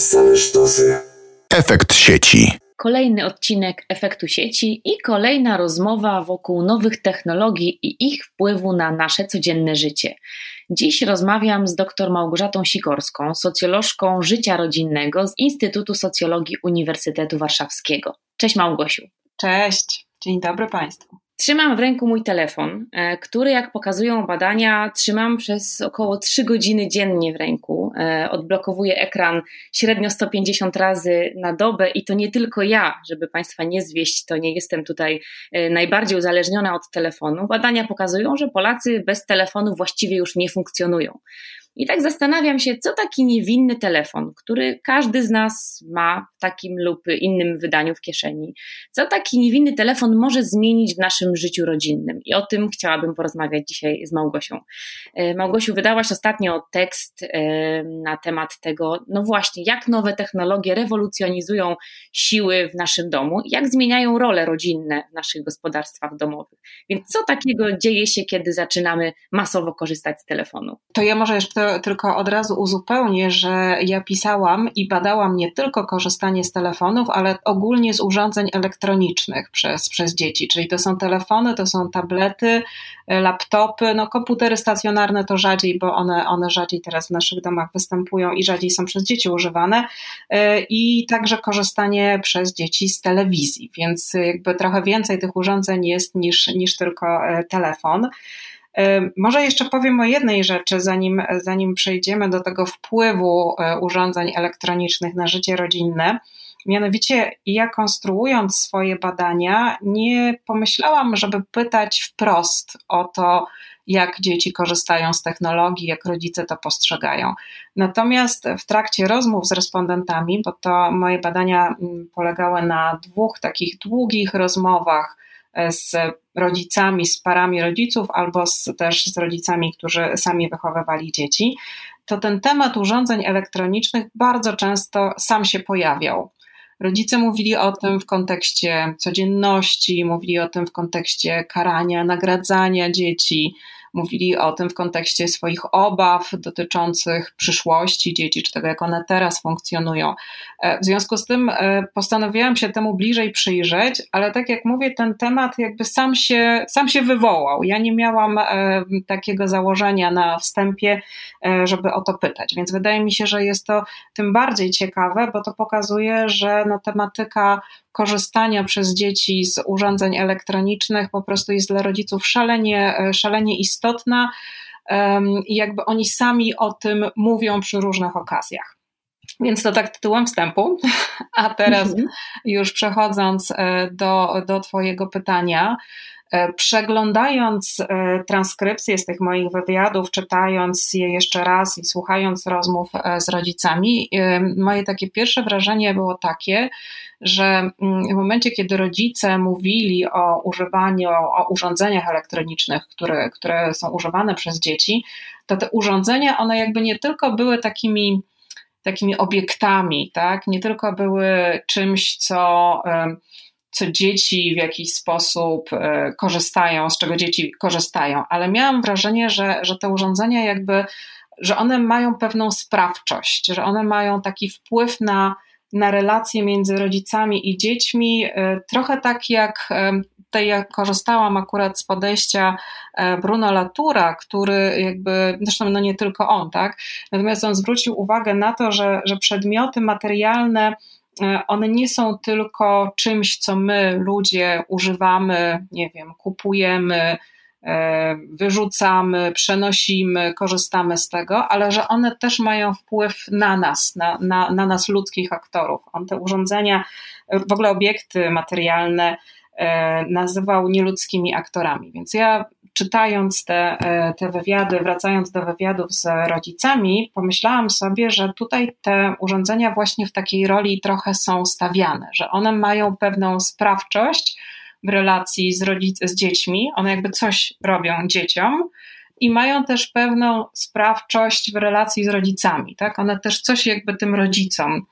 Same sztosy. Efekt sieci. Kolejny odcinek efektu sieci i kolejna rozmowa wokół nowych technologii i ich wpływu na nasze codzienne życie. Dziś rozmawiam z dr Małgorzatą Sikorską, socjolożką życia rodzinnego z Instytutu Socjologii Uniwersytetu Warszawskiego. Cześć Małgosiu. Cześć, dzień dobry Państwu. Trzymam w ręku mój telefon, e, który, jak pokazują badania, trzymam przez około 3 godziny dziennie w ręku. E, odblokowuję ekran średnio 150 razy na dobę i to nie tylko ja, żeby Państwa nie zwieść, to nie jestem tutaj e, najbardziej uzależniona od telefonu. Badania pokazują, że Polacy bez telefonu właściwie już nie funkcjonują. I tak zastanawiam się, co taki niewinny telefon, który każdy z nas ma w takim lub innym wydaniu w kieszeni, co taki niewinny telefon może zmienić w naszym życiu rodzinnym. I o tym chciałabym porozmawiać dzisiaj z Małgosią. E, Małgosiu, wydałaś ostatnio tekst e, na temat tego, no właśnie, jak nowe technologie rewolucjonizują siły w naszym domu, jak zmieniają role rodzinne w naszych gospodarstwach domowych. Więc co takiego dzieje się, kiedy zaczynamy masowo korzystać z telefonu? To ja może jeszcze tylko od razu uzupełnię, że ja pisałam i badałam nie tylko korzystanie z telefonów, ale ogólnie z urządzeń elektronicznych przez, przez dzieci. Czyli to są telefony, to są tablety, laptopy, no komputery stacjonarne to rzadziej, bo one, one rzadziej teraz w naszych domach występują i rzadziej są przez dzieci używane. Y, I także korzystanie przez dzieci z telewizji, więc jakby trochę więcej tych urządzeń jest niż, niż tylko y, telefon. Może jeszcze powiem o jednej rzeczy, zanim, zanim przejdziemy do tego wpływu e, urządzeń elektronicznych na życie rodzinne. Mianowicie, ja konstruując swoje badania, nie pomyślałam, żeby pytać wprost o to, jak dzieci korzystają z technologii, jak rodzice to postrzegają. Natomiast w trakcie rozmów z respondentami, bo to moje badania mm, polegały na dwóch takich długich rozmowach z rodzicami, z parami rodziców albo z, też z rodzicami, którzy sami wychowywali dzieci, to ten temat urządzeń elektronicznych bardzo często sam się pojawiał. Rodzice mówili o tym w kontekście codzienności, mówili o tym w kontekście karania, nagradzania dzieci, mówili o tym w kontekście swoich obaw dotyczących przyszłości dzieci, czy tego, jak one teraz funkcjonują. E, w związku z tym e, postanowiłam się temu bliżej przyjrzeć, ale tak jak mówię, ten temat jakby sam się, sam się wywołał. Ja nie miałam e, takiego założenia na wstępie, żeby o to pytać, więc wydaje mi się, że jest to tym bardziej ciekawe, bo to pokazuje, że no, tematyka korzystania przez dzieci z urządzeń elektronicznych po prostu jest dla rodziców szalenie, szalenie istotna i jakby oni sami o tym mówią przy różnych okazjach. Więc to tak tytułem wstępu. A teraz mhm. już przechodząc e, do, do Twojego pytania, E, przeglądając e, transkrypcje z tych moich wywiadów, czytając je jeszcze raz i słuchając rozmów z rodzicami, moje takie pierwsze wrażenie było takie, że mm, w momencie, kiedy rodzice mówili o używaniu, o urządzeniach elektronicznych, które, które są używane przez dzieci, to te urządzenia, one jakby nie tylko były takimi takimi obiektami, tak? Nie tylko były czymś, co co dzieci w jakiś sposób e, korzystają, z czego dzieci korzystają, ale miałam wrażenie, że, że te urządzenia jakby, że one mają pewną sprawczość, że one mają taki wpływ na, na relacje między rodzicami i dziećmi, e, trochę tak jak e, tutaj ja korzystałam akurat z podejścia Bruno Latura, który jakby, zresztą no nie tylko on, tak, natomiast on zwrócił uwagę na to, że, że przedmioty materialne E, one nie są tylko czymś, co my ludzie używamy, nie wiem, kupujemy, e, wyrzucamy, przenosimy, korzystamy z tego, ale że one też mają wpływ na nas, na, na, na nas ludzkich aktorów. On te urządzenia, w ogóle obiekty materialne e, nazywał nieludzkimi aktorami. Więc ja czytając te, e, te wywiady, wracając do wywiadów z rodzicami, pomyślałam sobie, że tutaj te urządzenia właśnie w takiej roli trochę są stawiane, że one mają pewną sprawczość w relacji z, rodzic- z dziećmi, one jakby coś robią dzieciom, i mają też pewną sprawczość w relacji z rodzicami, tak? One też coś jakby tym rodzicom,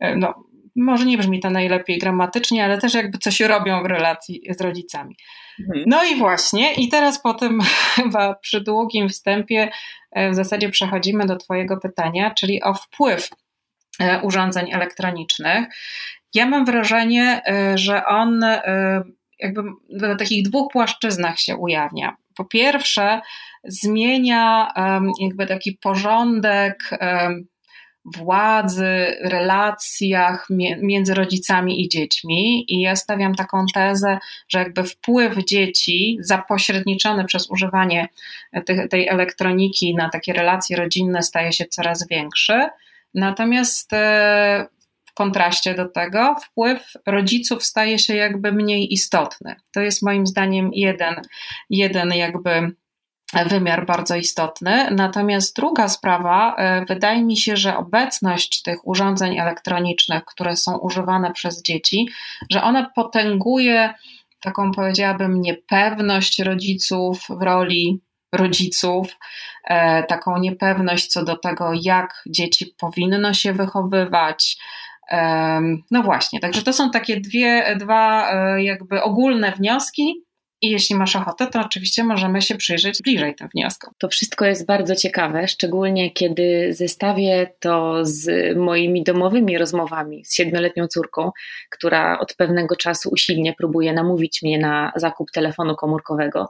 e, no, może nie brzmi to najlepiej gramatycznie, ale też jakby coś robią w relacji z rodzicami. Mhm. No i właśnie, i teraz po tym chyba przy długim wstępie e, w zasadzie przechodzimy do Twojego pytania, czyli o wpływ urządzeń elektronicznych. Ja mam wrażenie, że on jakby na takich dwóch płaszczyznach się ujawnia. Po pierwsze, zmienia jakby taki porządek władzy, relacjach między rodzicami i dziećmi. I ja stawiam taką tezę, że jakby wpływ dzieci zapośredniczony przez używanie tej, tej elektroniki na takie relacje rodzinne staje się coraz większy. Natomiast e, w kontraście do tego wpływ rodziców staje się jakby mniej istotny. To jest moim zdaniem jeden, jeden jakby wymiar bardzo istotny. Natomiast druga sprawa, e, wydaje mi się, że obecność tych urządzeń elektronicznych, które są używane przez dzieci, że ona potęguje taką, powiedziałabym, niepewność rodziców w roli rodziców, e, taką niepewność co do tego, jak dzieci powinno się wychowywać. No właśnie, także to są takie dwie, dwa e, jakby ogólne wnioski, i jeśli masz ochotę, to oczywiście możemy się przyjrzeć bliżej tym wnioskom. To wszystko jest bardzo ciekawe, szczególnie kiedy zestawię to z moimi domowymi rozmowami z siedmioletnią córką, która od pewnego czasu usilnie próbuje namówić mnie na zakup telefonu komórkowego.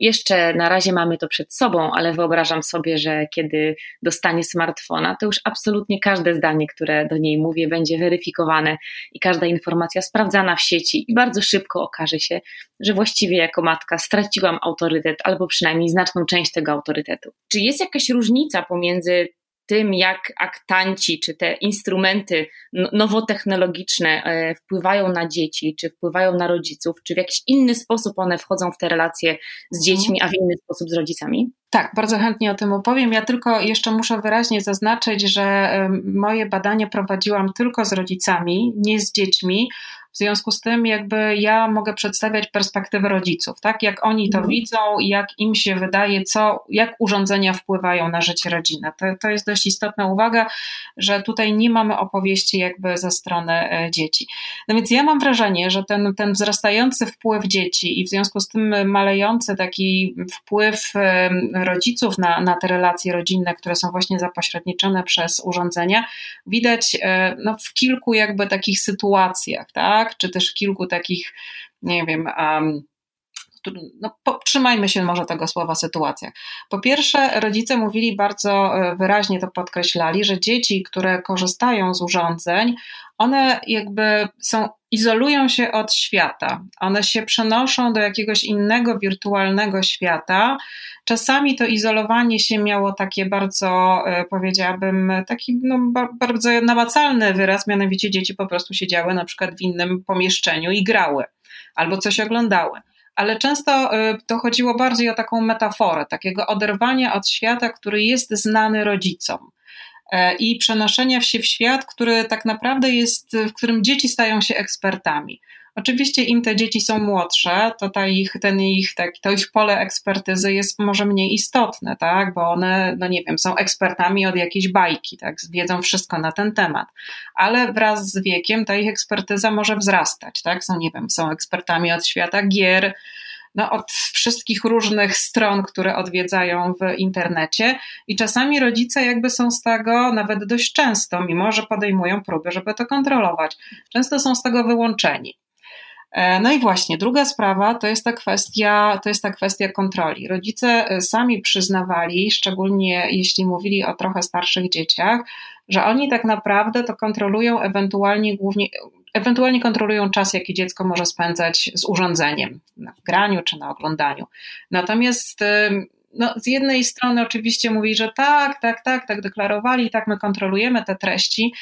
Jeszcze na razie mamy to przed sobą, ale wyobrażam sobie, że kiedy dostanie smartfona, to już absolutnie każde zdanie, które do niej mówię, będzie weryfikowane i każda informacja sprawdzana w sieci, i bardzo szybko okaże się, że właściwie jako matka straciłam autorytet albo przynajmniej znaczną część tego autorytetu. Czy jest jakaś różnica pomiędzy tym, jak aktanci czy te instrumenty nowotechnologiczne e, wpływają na dzieci, czy wpływają na rodziców, czy w jakiś inny sposób one wchodzą w te relacje z mhm. dziećmi, a w inny sposób z rodzicami? Tak, bardzo chętnie o tym opowiem. Ja tylko jeszcze muszę wyraźnie zaznaczyć, że moje badanie prowadziłam tylko z rodzicami, nie z dziećmi. W związku z tym, jakby ja mogę przedstawiać perspektywę rodziców, tak? Jak oni to mhm. widzą, jak im się wydaje, co, jak urządzenia wpływają na życie rodziny. To, to jest dość istotna uwaga, że tutaj nie mamy opowieści jakby ze strony e, dzieci. No więc ja mam wrażenie, że ten, ten wzrastający wpływ dzieci i w związku z tym malejący taki wpływ rodziców na, na te relacje rodzinne, które są właśnie zapośredniczone przez urządzenia, widać e, no, w kilku jakby takich sytuacjach, tak? Czy też kilku takich, nie wiem, um, no, trzymajmy się może tego słowa sytuacjach. Po pierwsze, rodzice mówili bardzo e, wyraźnie to podkreślali, że dzieci, które korzystają z urządzeń, one jakby są, izolują się od świata. One się przenoszą do jakiegoś innego wirtualnego świata. Czasami to izolowanie się miało takie bardzo, e, powiedziałabym, taki no, bardzo namacalny wyraz, mianowicie dzieci po prostu siedziały na przykład w innym pomieszczeniu i grały albo coś oglądały ale często y, to chodziło bardziej o taką metaforę, takiego oderwania od świata, który jest znany rodzicom e, i przenoszenia się w świat, który tak naprawdę jest, w którym dzieci stają się ekspertami. Oczywiście im te dzieci są młodsze, to ta ich, ten ich, tak, to ich pole ekspertyzy jest może mniej istotne, tak? bo one, no nie wiem, są ekspertami od jakiejś bajki, tak? wiedzą wszystko na ten temat, ale wraz z wiekiem ta ich ekspertyza może wzrastać, tak? są, nie wiem, są ekspertami od świata gier, no, od wszystkich różnych stron, które odwiedzają w internecie, i czasami rodzice jakby są z tego nawet dość często, mimo że podejmują próby, żeby to kontrolować, często są z tego wyłączeni. E, no i właśnie, druga sprawa to jest ta kwestia, to jest ta kwestia kontroli. Rodzice e, sami przyznawali, szczególnie jeśli mówili o trochę starszych dzieciach, że oni tak naprawdę to kontrolują ewentualnie głównie, ewentualnie kontrolują czas, jaki dziecko może spędzać z urządzeniem, na graniu czy na oglądaniu. Natomiast no, z jednej strony oczywiście mówi, że tak, tak, tak, tak deklarowali, tak my kontrolujemy te treści,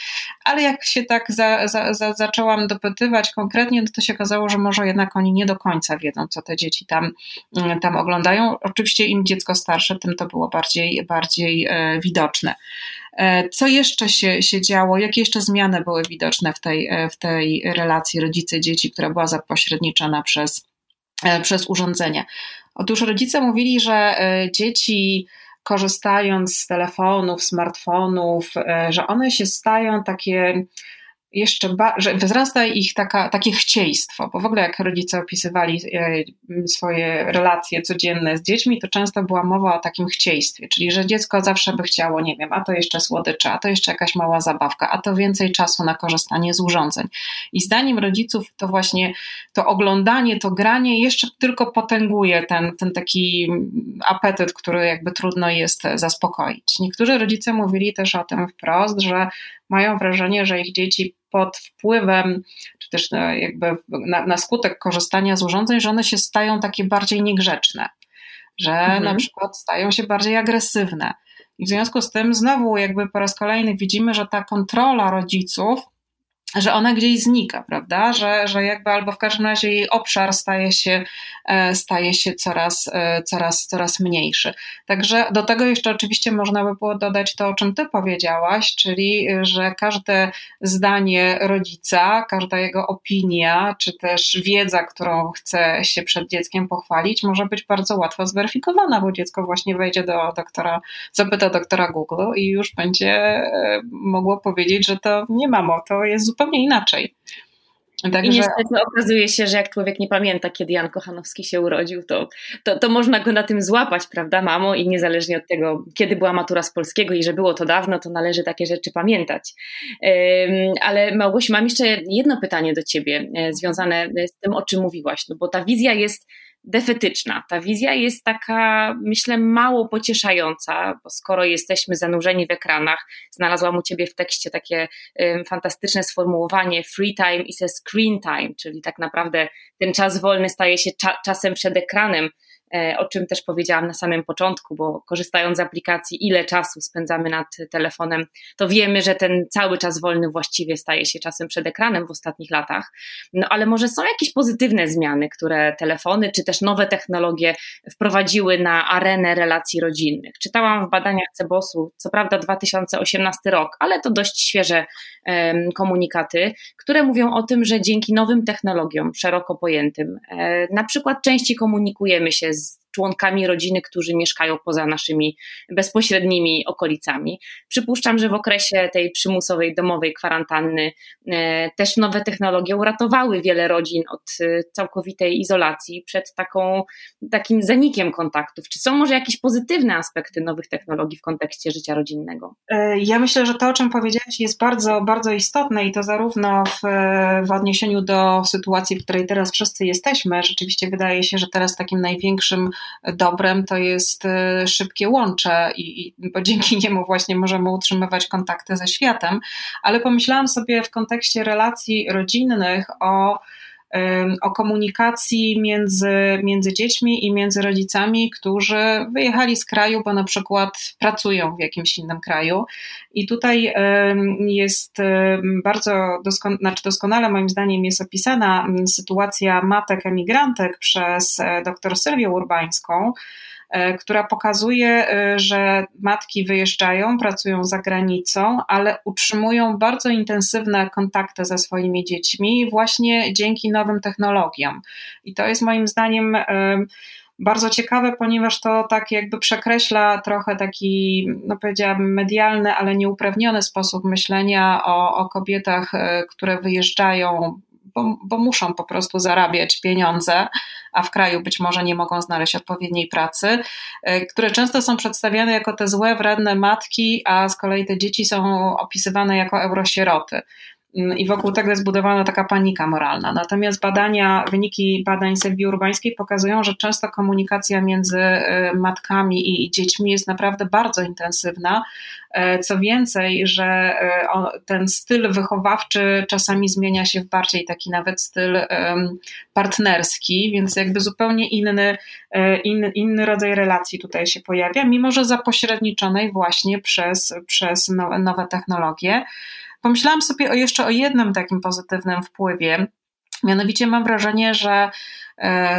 ale jak się tak za, za, za, zaczęłam dopytywać konkretnie, to się okazało, że może jednak oni nie do końca wiedzą, co te dzieci tam, mm, tam oglądają. Oczywiście im dziecko starsze, tym to było bardziej, bardziej e, widoczne. E, co jeszcze się, się działo? Jakie jeszcze zmiany były widoczne w tej, e, w tej relacji rodzice-dzieci, która była zapośredniczona przez, przez urządzenia? Otóż rodzice mówili, że e, dzieci korzystając z telefonów, smartfonów, e, że one się stają takie jeszcze, że wzrasta ich taka, takie chcieństwo, bo w ogóle jak rodzice opisywali e, swoje relacje codzienne z dziećmi, to często była mowa o takim chcieństwie, czyli że dziecko zawsze by chciało, nie wiem, a to jeszcze słodycze, a to jeszcze jakaś mała zabawka, a to więcej czasu na korzystanie z urządzeń. I zdaniem rodziców to właśnie to oglądanie, to granie jeszcze tylko potęguje ten, ten taki apetyt, który jakby trudno jest zaspokoić. Niektórzy rodzice mówili też o tym wprost, że mają wrażenie, że ich dzieci pod wpływem, czy też jakby na, na skutek korzystania z urządzeń, że one się stają takie bardziej niegrzeczne, że mhm. na przykład stają się bardziej agresywne. I w związku z tym znowu jakby po raz kolejny widzimy, że ta kontrola rodziców że ona gdzieś znika, prawda? Że, że jakby albo w każdym razie jej obszar staje się, e, staje się coraz, e, coraz, coraz mniejszy. Także do tego jeszcze oczywiście można by było dodać to, o czym ty powiedziałaś, czyli że każde zdanie rodzica, każda jego opinia, czy też wiedza, którą chce się przed dzieckiem pochwalić, może być bardzo łatwo zweryfikowana, bo dziecko właśnie wejdzie do doktora, zapyta doktora Google i już będzie e, mogło powiedzieć, że to nie mamo, to jest zupełnie zupełnie inaczej. Także... I niestety okazuje się, że jak człowiek nie pamięta, kiedy Jan Kochanowski się urodził, to, to, to można go na tym złapać, prawda, mamo? I niezależnie od tego, kiedy była matura z polskiego i że było to dawno, to należy takie rzeczy pamiętać. Ale Małgosiu, mam jeszcze jedno pytanie do Ciebie, e, związane z tym, o czym mówiłaś, no bo ta wizja jest defetyczna. Ta wizja jest taka, myślę, mało pocieszająca, bo skoro jesteśmy zanurzeni w ekranach, znalazłam u Ciebie w tekście takie y, fantastyczne sformułowanie free time is a screen time, czyli tak naprawdę ten czas wolny staje się cza czasem przed ekranem, o czym też powiedziałam na samym początku, bo korzystając z aplikacji, ile czasu spędzamy nad telefonem, to wiemy, że ten cały czas wolny właściwie staje się czasem przed ekranem w ostatnich latach. No ale może są jakieś pozytywne zmiany, które telefony czy też nowe technologie wprowadziły na arenę relacji rodzinnych. Czytałam w badaniach Cebosu, co prawda 2018 rok, ale to dość świeże komunikaty, które mówią o tym, że dzięki nowym technologiom, szeroko pojętym, e, na przykład częściej komunikujemy się członkami rodziny, którzy mieszkają poza naszymi bezpośrednimi okolicami. Przypuszczam, że w okresie tej przymusowej domowej kwarantanny e, też nowe technologie uratowały wiele rodzin od e, całkowitej izolacji przed taką, takim zanikiem kontaktów. Czy są może jakieś pozytywne aspekty nowych technologii w kontekście życia rodzinnego? E, ja myślę, że to, o czym powiedziałaś, jest bardzo, bardzo istotne i to zarówno w, w odniesieniu do sytuacji, w której teraz wszyscy jesteśmy. Rzeczywiście wydaje się, że teraz takim największym dobrem to jest e, szybkie łącze, i, bo dzięki niemu właśnie możemy utrzymywać kontakty ze światem. Ale pomyślałam sobie w kontekście relacji rodzinnych o o komunikacji między, między dziećmi i między rodzicami, którzy wyjechali z kraju, bo na przykład pracują w jakimś innym kraju. I tutaj jest bardzo znaczy doskonale, moim zdaniem, jest opisana sytuacja matek emigrantek przez e, dr Sylwię Urbańską. E, która pokazuje, e, że matki wyjeżdżają, pracują za granicą, ale utrzymują bardzo intensywne kontakty ze swoimi dziećmi właśnie dzięki nowym technologiom. I to jest moim zdaniem e, bardzo ciekawe, ponieważ to tak jakby przekreśla trochę taki, no powiedziałabym, medialny, ale nieuprawniony sposób myślenia o, o kobietach, które wyjeżdżają bo, bo muszą po prostu zarabiać pieniądze, a w kraju być może nie mogą znaleźć odpowiedniej pracy, e, które często są przedstawiane jako te złe, wredne matki, a z kolei te dzieci są opisywane jako eurosieroty. Mm, i wokół tego jest budowana taka panika moralna. Natomiast badania, wyniki badań Sylwii Urbańskiej pokazują, że często komunikacja między y, matkami i dziećmi jest naprawdę bardzo intensywna. E, co więcej, że e, ten styl wychowawczy czasami zmienia się w bardziej taki nawet styl partnerski, więc jakby zupełnie inny, e, in, inny rodzaj relacji tutaj się pojawia, mimo że zapośredniczonej właśnie przez, przez nowe technologie. Pomyślałam sobie o jeszcze o jednym takim pozytywnym wpływie. Mianowicie mam wrażenie, że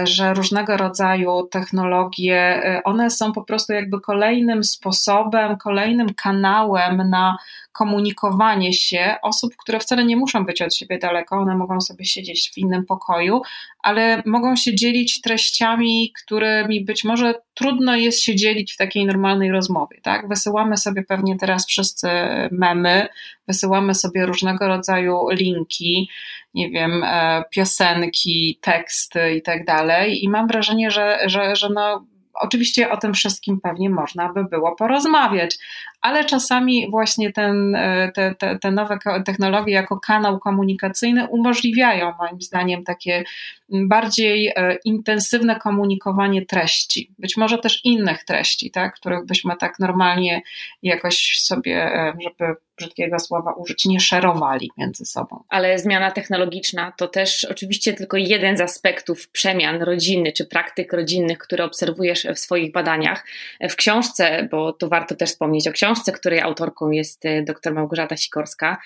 że różnego rodzaju technologie, one są po prostu jakby kolejnym sposobem, kolejnym kanałem na komunikowanie się osób, które wcale nie muszą być od siebie daleko, one mogą sobie siedzieć w innym pokoju, ale mogą się dzielić treściami, którymi być może trudno jest się dzielić w takiej normalnej rozmowie. Tak? Wysyłamy sobie pewnie teraz wszyscy memy, wysyłamy sobie różnego rodzaju linki, nie wiem, e, piosenki, teksty i tak dalej. I mam wrażenie, że, że, że no, Oczywiście o tym wszystkim pewnie można by było porozmawiać, ale czasami właśnie ten, e, te, te, te nowe technologie jako kanał komunikacyjny umożliwiają moim zdaniem takie bardziej e, intensywne komunikowanie treści, być może też innych treści, tak, których byśmy tak normalnie jakoś sobie, e, żeby brzydkiego słowa użyć, nie szerowali między sobą. Ale zmiana technologiczna to też oczywiście tylko jeden z aspektów przemian rodziny czy praktyk rodzinnych, które obserwujesz w swoich badaniach. W książce, bo tu warto też wspomnieć o książce, której autorką jest e, dr Małgorzata Sikorska,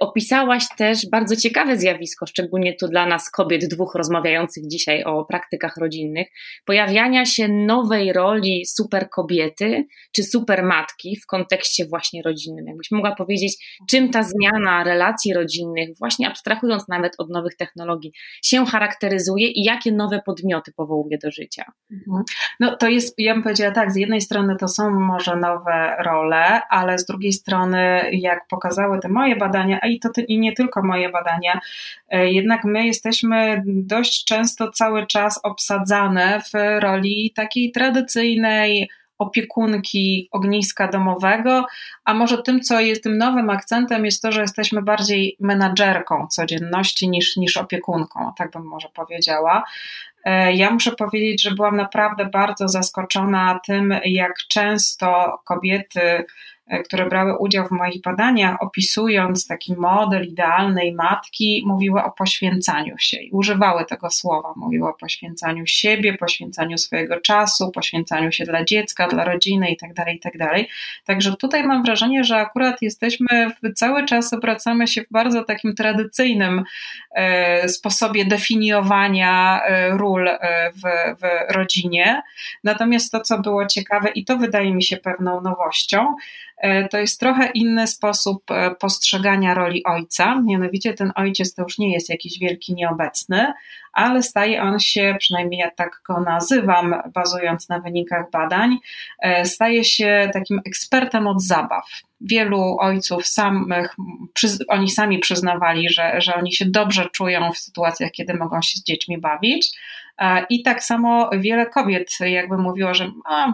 opisałaś też bardzo ciekawe zjawisko, szczególnie tu dla nas kobiet dwóch rozmawiających dzisiaj o praktykach rodzinnych, pojawiania się nowej roli super kobiety czy super matki w kontekście właśnie rodzinnym. Jakbyś mogła powiedzieć, czym ta zmiana relacji rodzinnych, właśnie abstrahując nawet od nowych technologii, się charakteryzuje i jakie nowe podmioty powołuje do życia? Mhm. No to jest, ja bym powiedziała tak, z jednej strony to są może nowe role, ale z drugiej strony, jak pokazały te moje badania, a i to i nie tylko moje badania, e, jednak my jesteśmy dość często cały czas obsadzane w roli takiej tradycyjnej opiekunki ogniska domowego, a może tym, co jest tym nowym akcentem, jest to, że jesteśmy bardziej menadżerką codzienności niż, niż opiekunką, tak bym może powiedziała. E, ja muszę powiedzieć, że byłam naprawdę bardzo zaskoczona tym, jak często kobiety które brały udział w moich badaniach, opisując taki model idealnej matki, mówiły o poświęcaniu się i używały tego słowa. Mówiły o poświęcaniu siebie, poświęcaniu swojego czasu, poświęcaniu się dla dziecka, dla rodziny itd. Tak itd. Tak Także tutaj mam wrażenie, że akurat jesteśmy, cały czas obracamy się w bardzo takim tradycyjnym e, sposobie definiowania e, ról w, w rodzinie. Natomiast to, co było ciekawe, i to wydaje mi się pewną nowością, E, to jest trochę inny sposób e, postrzegania roli ojca. Mianowicie ten ojciec to już nie jest jakiś wielki nieobecny, ale staje on się, przynajmniej ja tak go nazywam, bazując na wynikach badań, e, staje się takim ekspertem od zabaw. Wielu ojców samych, oni sami przyznawali, że, że oni się dobrze czują w sytuacjach, kiedy mogą się z dziećmi bawić. I tak samo wiele kobiet jakby mówiło, że a,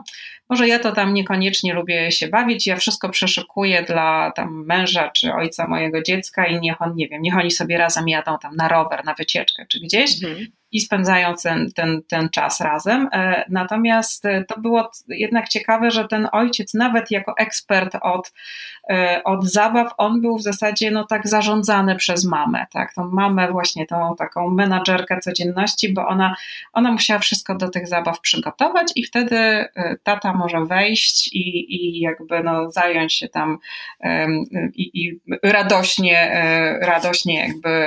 może ja to tam niekoniecznie lubię się bawić, ja wszystko przeszukuję dla tam męża czy ojca mojego dziecka i niech on, nie wiem, niech oni sobie razem jadą tam na rower, na wycieczkę czy gdzieś. Mhm i spędzają ten, ten, ten czas razem. E, natomiast e, to było jednak ciekawe, że ten ojciec, nawet jako ekspert od, e, od zabaw, on był w zasadzie no, tak zarządzany przez mamę. Tak? Tą mamę, właśnie tą taką menadżerkę codzienności, bo ona, ona musiała wszystko do tych zabaw przygotować i wtedy tata może wejść i, i jakby no, zająć się tam i, i radośnie, radośnie jakby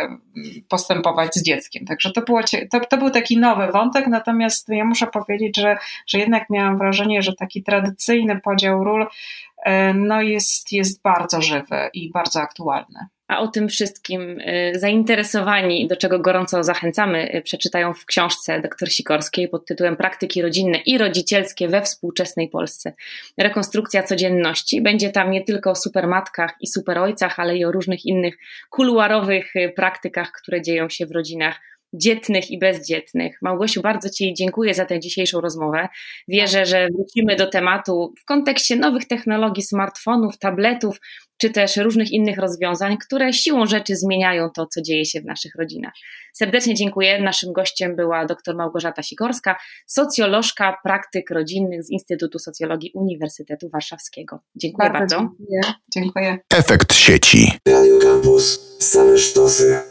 postępować z dzieckiem. Także to było, to to, to był taki nowy wątek, natomiast ja muszę powiedzieć, że, że jednak miałam wrażenie, że taki tradycyjny podział ról e, no jest, jest bardzo żywy i bardzo aktualny. A o tym wszystkim e, zainteresowani, do czego gorąco zachęcamy, e, przeczytają w książce dr Sikorskiej pod tytułem Praktyki rodzinne i rodzicielskie we współczesnej Polsce. Rekonstrukcja codzienności. Będzie tam nie tylko o supermatkach i superojcach, ale i o różnych innych kuluarowych praktykach, które dzieją się w rodzinach dzietnych i bezdzietnych. Małgosiu, bardzo Ci dziękuję za tę dzisiejszą rozmowę. Wierzę, że wrócimy do tematu w kontekście nowych technologii, smartfonów, tabletów, czy też różnych innych rozwiązań, które siłą rzeczy zmieniają to, co dzieje się w naszych rodzinach. Serdecznie dziękuję. Naszym gościem była dr Małgorzata Sikorska, socjolożka praktyk rodzinnych z Instytutu Socjologii Uniwersytetu Warszawskiego. Dziękuję bardzo. bardzo. Dziękuję. dziękuję. Efekt sieci. Radio Campus. Same sztosy.